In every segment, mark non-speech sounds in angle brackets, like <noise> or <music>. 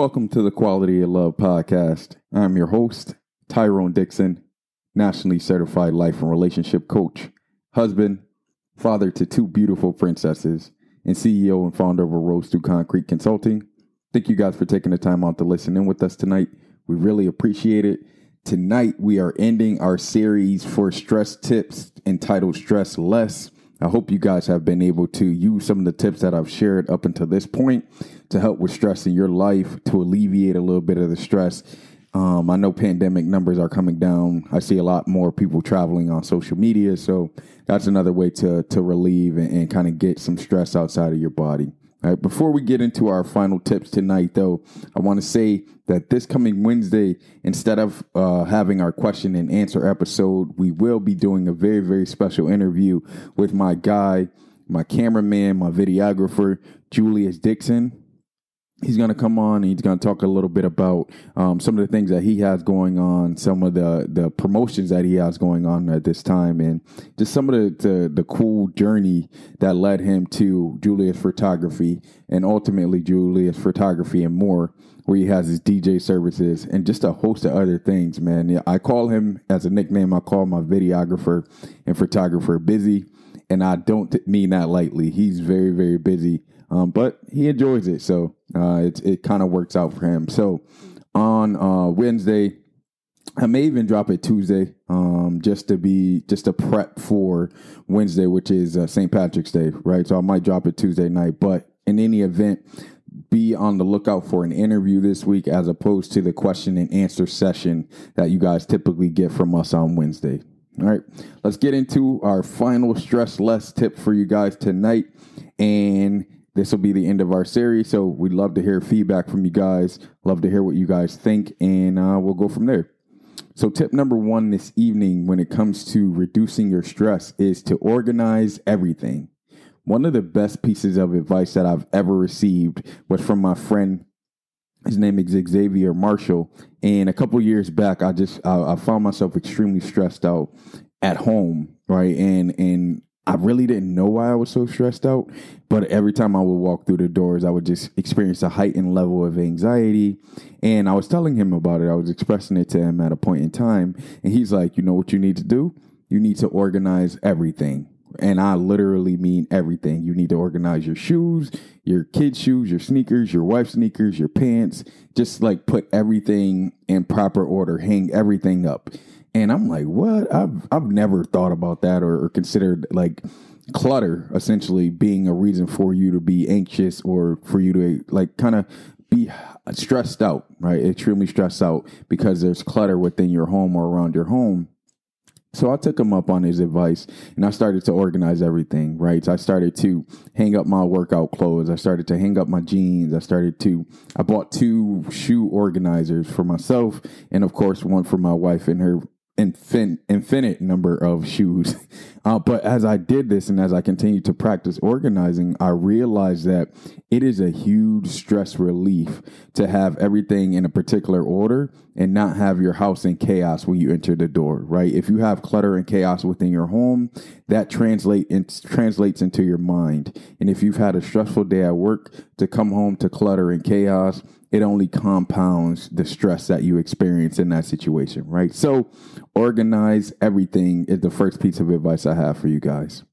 Welcome to the Quality of Love podcast. I'm your host, Tyrone Dixon, nationally certified life and relationship coach, husband, father to two beautiful princesses, and CEO and founder of Rose Through Concrete Consulting. Thank you guys for taking the time out to listen in with us tonight. We really appreciate it. Tonight, we are ending our series for stress tips entitled Stress Less. I hope you guys have been able to use some of the tips that I've shared up until this point to help with stress in your life, to alleviate a little bit of the stress. Um, I know pandemic numbers are coming down. I see a lot more people traveling on social media, so that's another way to to relieve and, and kind of get some stress outside of your body. All right, before we get into our final tips tonight, though, I want to say that this coming Wednesday, instead of uh, having our question and answer episode, we will be doing a very, very special interview with my guy, my cameraman, my videographer, Julius Dixon he's going to come on and he's going to talk a little bit about um, some of the things that he has going on some of the the promotions that he has going on at this time and just some of the the, the cool journey that led him to julius photography and ultimately julius photography and more where he has his dj services and just a host of other things man. I call him as a nickname i call my videographer and photographer busy and i don't mean that lightly. He's very very busy um, but he enjoys it, so uh, it it kind of works out for him. So on uh, Wednesday, I may even drop it Tuesday, um, just to be just to prep for Wednesday, which is uh, St. Patrick's Day, right? So I might drop it Tuesday night. But in any event, be on the lookout for an interview this week, as opposed to the question and answer session that you guys typically get from us on Wednesday. All right, let's get into our final stress less tip for you guys tonight, and this will be the end of our series. So we'd love to hear feedback from you guys. Love to hear what you guys think, and uh, we'll go from there. So, tip number one this evening when it comes to reducing your stress is to organize everything. One of the best pieces of advice that I've ever received was from my friend. His name is Xavier Marshall. And a couple years back, I just I, I found myself extremely stressed out at home, right? And and I really didn't know why I was so stressed out, but every time I would walk through the doors, I would just experience a heightened level of anxiety. And I was telling him about it. I was expressing it to him at a point in time. And he's like, you know what you need to do? You need to organize everything. And I literally mean everything. You need to organize your shoes, your kids' shoes, your sneakers, your wife's sneakers, your pants. Just like put everything in proper order, hang everything up. And I'm like, what? I've I've never thought about that or, or considered like clutter essentially being a reason for you to be anxious or for you to like kind of be stressed out, right? Extremely stressed out because there's clutter within your home or around your home. So I took him up on his advice and I started to organize everything, right? So I started to hang up my workout clothes. I started to hang up my jeans. I started to, I bought two shoe organizers for myself and of course one for my wife and her infin- infinite number of shoes. <laughs> Uh, but as I did this and as I continued to practice organizing, I realized that it is a huge stress relief to have everything in a particular order and not have your house in chaos when you enter the door, right? If you have clutter and chaos within your home, that translate in, translates into your mind. And if you've had a stressful day at work, to come home to clutter and chaos, it only compounds the stress that you experience in that situation, right? So, organize everything is the first piece of advice I have for you guys.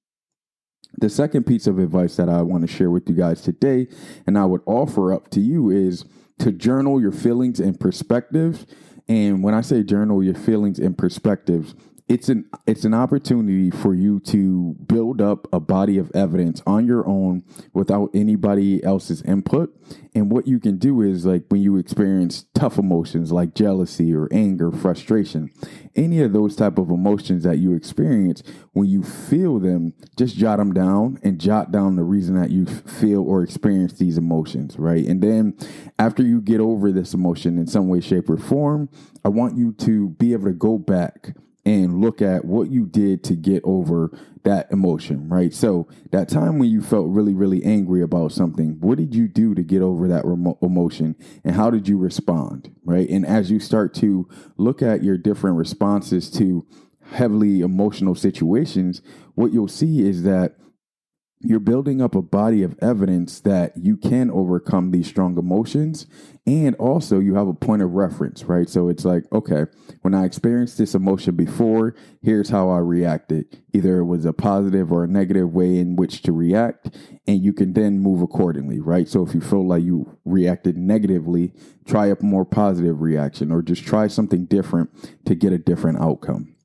The second piece of advice that I want to share with you guys today, and I would offer up to you, is to journal your feelings and perspectives. And when I say journal your feelings and perspectives, it's an it's an opportunity for you to build up a body of evidence on your own without anybody else's input. And what you can do is like when you experience tough emotions like jealousy or anger frustration any of those type of emotions that you experience when you feel them just jot them down and jot down the reason that you feel or experience these emotions right? And then after you get over this emotion in some way shape or form i want you to be able to go back and look at what you did to get over that emotion, right? So, that time when you felt really, really angry about something, what did you do to get over that remo- emotion and how did you respond, right? And as you start to look at your different responses to heavily emotional situations, what you'll see is that you're building up a body of evidence that you can overcome these strong emotions. And also, you have a point of reference, right? So it's like, okay, when I experienced this emotion before, here's how I reacted. Either it was a positive or a negative way in which to react, and you can then move accordingly, right? So if you feel like you reacted negatively, try a more positive reaction or just try something different to get a different outcome.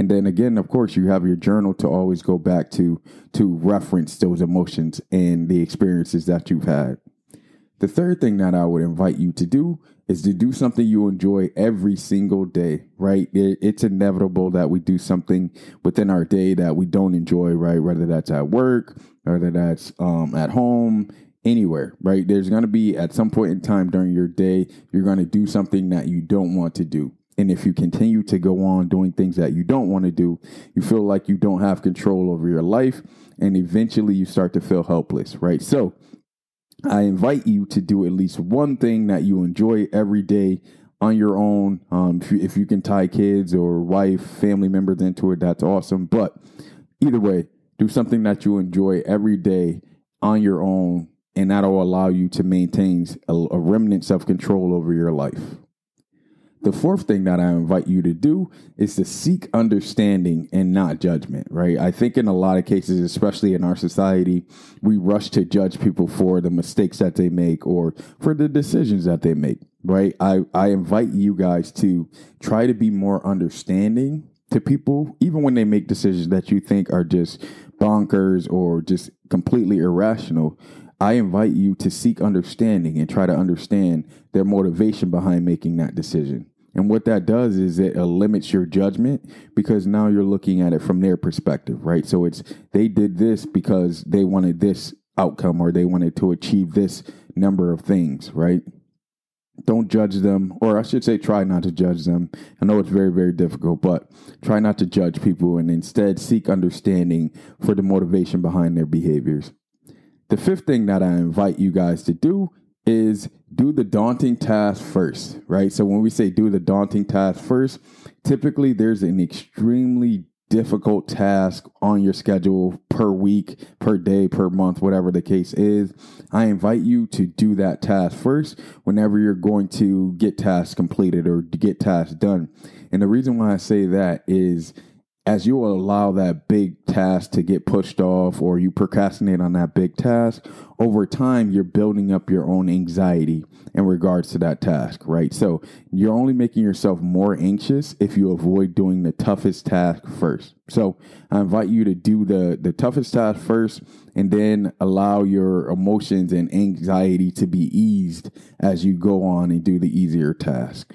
And then again, of course, you have your journal to always go back to to reference those emotions and the experiences that you've had. The third thing that I would invite you to do is to do something you enjoy every single day, right? it's inevitable that we do something within our day that we don't enjoy, right? Whether that's at work, whether that's um, at home, anywhere, right? There's going to be at some point in time during your day, you're going to do something that you don't want to do. And if you continue to go on doing things that you don't want to do, you feel like you don't have control over your life. And eventually you start to feel helpless, right? So I invite you to do at least one thing that you enjoy every day on your own. Um, if, you, if you can tie kids or wife, family members into it, that's awesome. But either way, do something that you enjoy every day on your own, and that'll allow you to maintain a, a remnant of control over your life. The fourth thing that I invite you to do is to seek understanding and not judgment, right? I think in a lot of cases, especially in our society, we rush to judge people for the mistakes that they make or for the decisions that they make, right? I, I invite you guys to try to be more understanding to people, even when they make decisions that you think are just bonkers or just completely irrational. I invite you to seek understanding and try to understand their motivation behind making that decision. And what that does is it limits your judgment because now you're looking at it from their perspective, right? So it's they did this because they wanted this outcome or they wanted to achieve this number of things, right? Don't judge them, or I should say, try not to judge them. I know it's very, very difficult, but try not to judge people and instead seek understanding for the motivation behind their behaviors. The fifth thing that I invite you guys to do is do the daunting task first, right? So when we say do the daunting task first, typically there's an extremely difficult task on your schedule per week, per day, per month, whatever the case is. I invite you to do that task first whenever you're going to get tasks completed or get tasks done. And the reason why I say that is as you allow that big task to get pushed off or you procrastinate on that big task, over time you're building up your own anxiety in regards to that task, right? So you're only making yourself more anxious if you avoid doing the toughest task first. So I invite you to do the, the toughest task first and then allow your emotions and anxiety to be eased as you go on and do the easier task.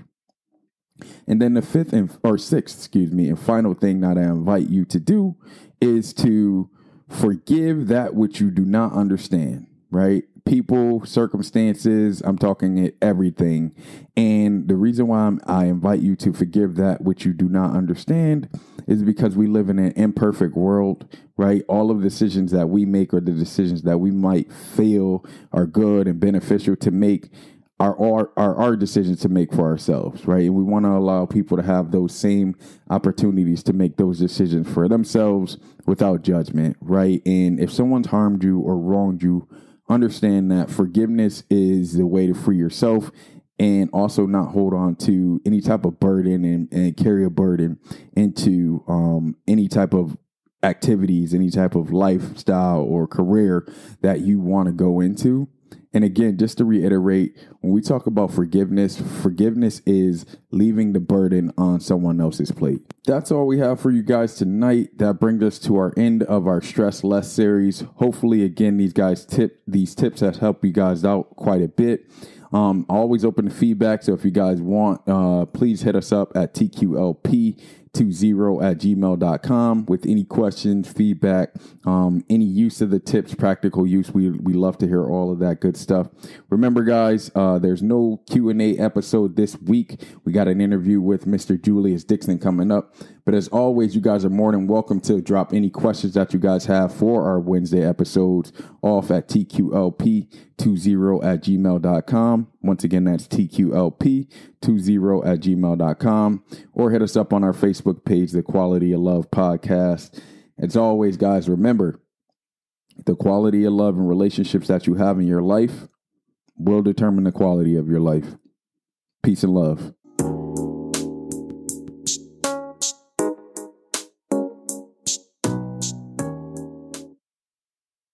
And then the fifth and or sixth, excuse me, and final thing that I invite you to do is to forgive that which you do not understand, right? People, circumstances, I'm talking everything. And the reason why I'm, I invite you to forgive that which you do not understand is because we live in an imperfect world, right? All of the decisions that we make or the decisions that we might feel are good and beneficial to make are our, are our decisions to make for ourselves, right? And we want to allow people to have those same opportunities to make those decisions for themselves without judgment, right? And if someone's harmed you or wronged you, understand that forgiveness is the way to free yourself and also not hold on to any type of burden and, and carry a burden into um, any type of activities, any type of lifestyle or career that you want to go into And again, just to reiterate, when we talk about forgiveness, forgiveness is leaving the burden on someone else's plate. That's all we have for you guys tonight. That brings us to our end of our Stress Less series. Hopefully, again, these guys tip these tips have helped you guys out quite a bit. Um, always open to feedback. So if you guys want, uh, please hit us up at TQLP 20 at gmail.com with any questions, feedback, um, any use of the tips, practical use. We, we love to hear all of that good stuff. Remember, guys, uh, there's no Q&A episode this week. We got an interview with Mr. Julius Dixon coming up. But as always, you guys are more than welcome to drop any questions that you guys have for our Wednesday episodes off at TQLP20 at gmail.com. Once again, that's TQLP20 at gmail.com. Or hit us up on our Facebook page, The Quality of Love Podcast. As always, guys, remember the quality of love and relationships that you have in your life will determine the quality of your life. Peace and love.